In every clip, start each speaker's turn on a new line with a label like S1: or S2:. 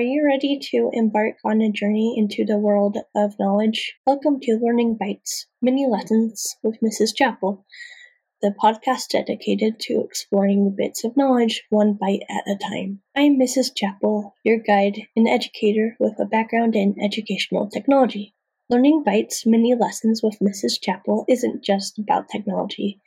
S1: you ready to embark on a journey into the world of knowledge? Welcome to Learning Bytes, mini lessons with Mrs. Chapple, the podcast dedicated to exploring the bits of knowledge one bite at a time. I'm Mrs. Chapple, your guide and educator with a background in educational technology. Learning Bytes Mini Lessons with Mrs. Chapple isn't just about technology,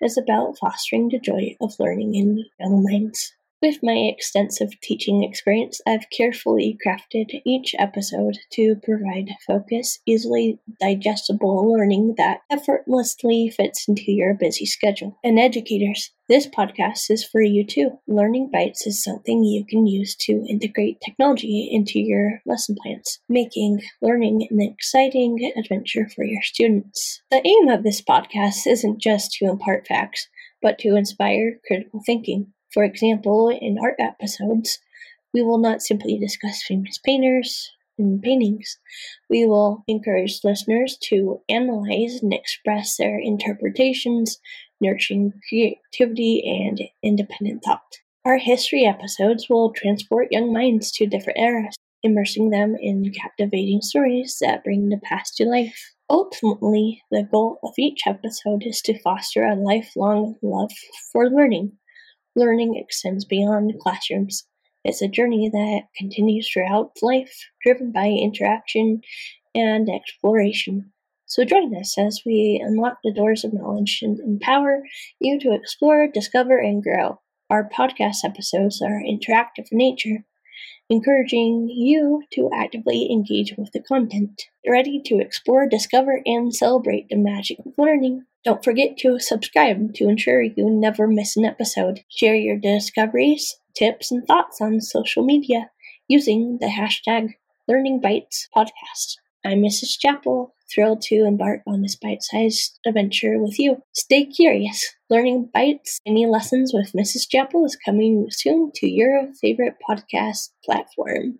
S1: it's about fostering the joy of learning in young minds. With my extensive teaching experience, I've carefully crafted each episode to provide focus, easily digestible learning that effortlessly fits into your busy schedule. And educators, this podcast is for you too. Learning Bytes is something you can use to integrate technology into your lesson plans, making learning an exciting adventure for your students. The aim of this podcast isn't just to impart facts, but to inspire critical thinking. For example, in art episodes, we will not simply discuss famous painters and paintings. We will encourage listeners to analyze and express their interpretations, nurturing creativity and independent thought. Our history episodes will transport young minds to different eras, immersing them in captivating stories that bring the past to life. Ultimately, the goal of each episode is to foster a lifelong love for learning Learning extends beyond classrooms. It's a journey that continues throughout life, driven by interaction and exploration. So join us as we unlock the doors of knowledge and empower you to explore, discover, and grow. Our podcast episodes are interactive in nature, encouraging you to actively engage with the content. Ready to explore, discover, and celebrate the magic of learning. Don't forget to subscribe to ensure you never miss an episode. Share your discoveries, tips, and thoughts on social media using the hashtag LearningBytesPodcast. I'm Mrs. Chapple, thrilled to embark on this bite sized adventure with you. Stay curious. Learning Bytes Mini Lessons with Mrs. Chapple is coming soon to your favorite podcast platform.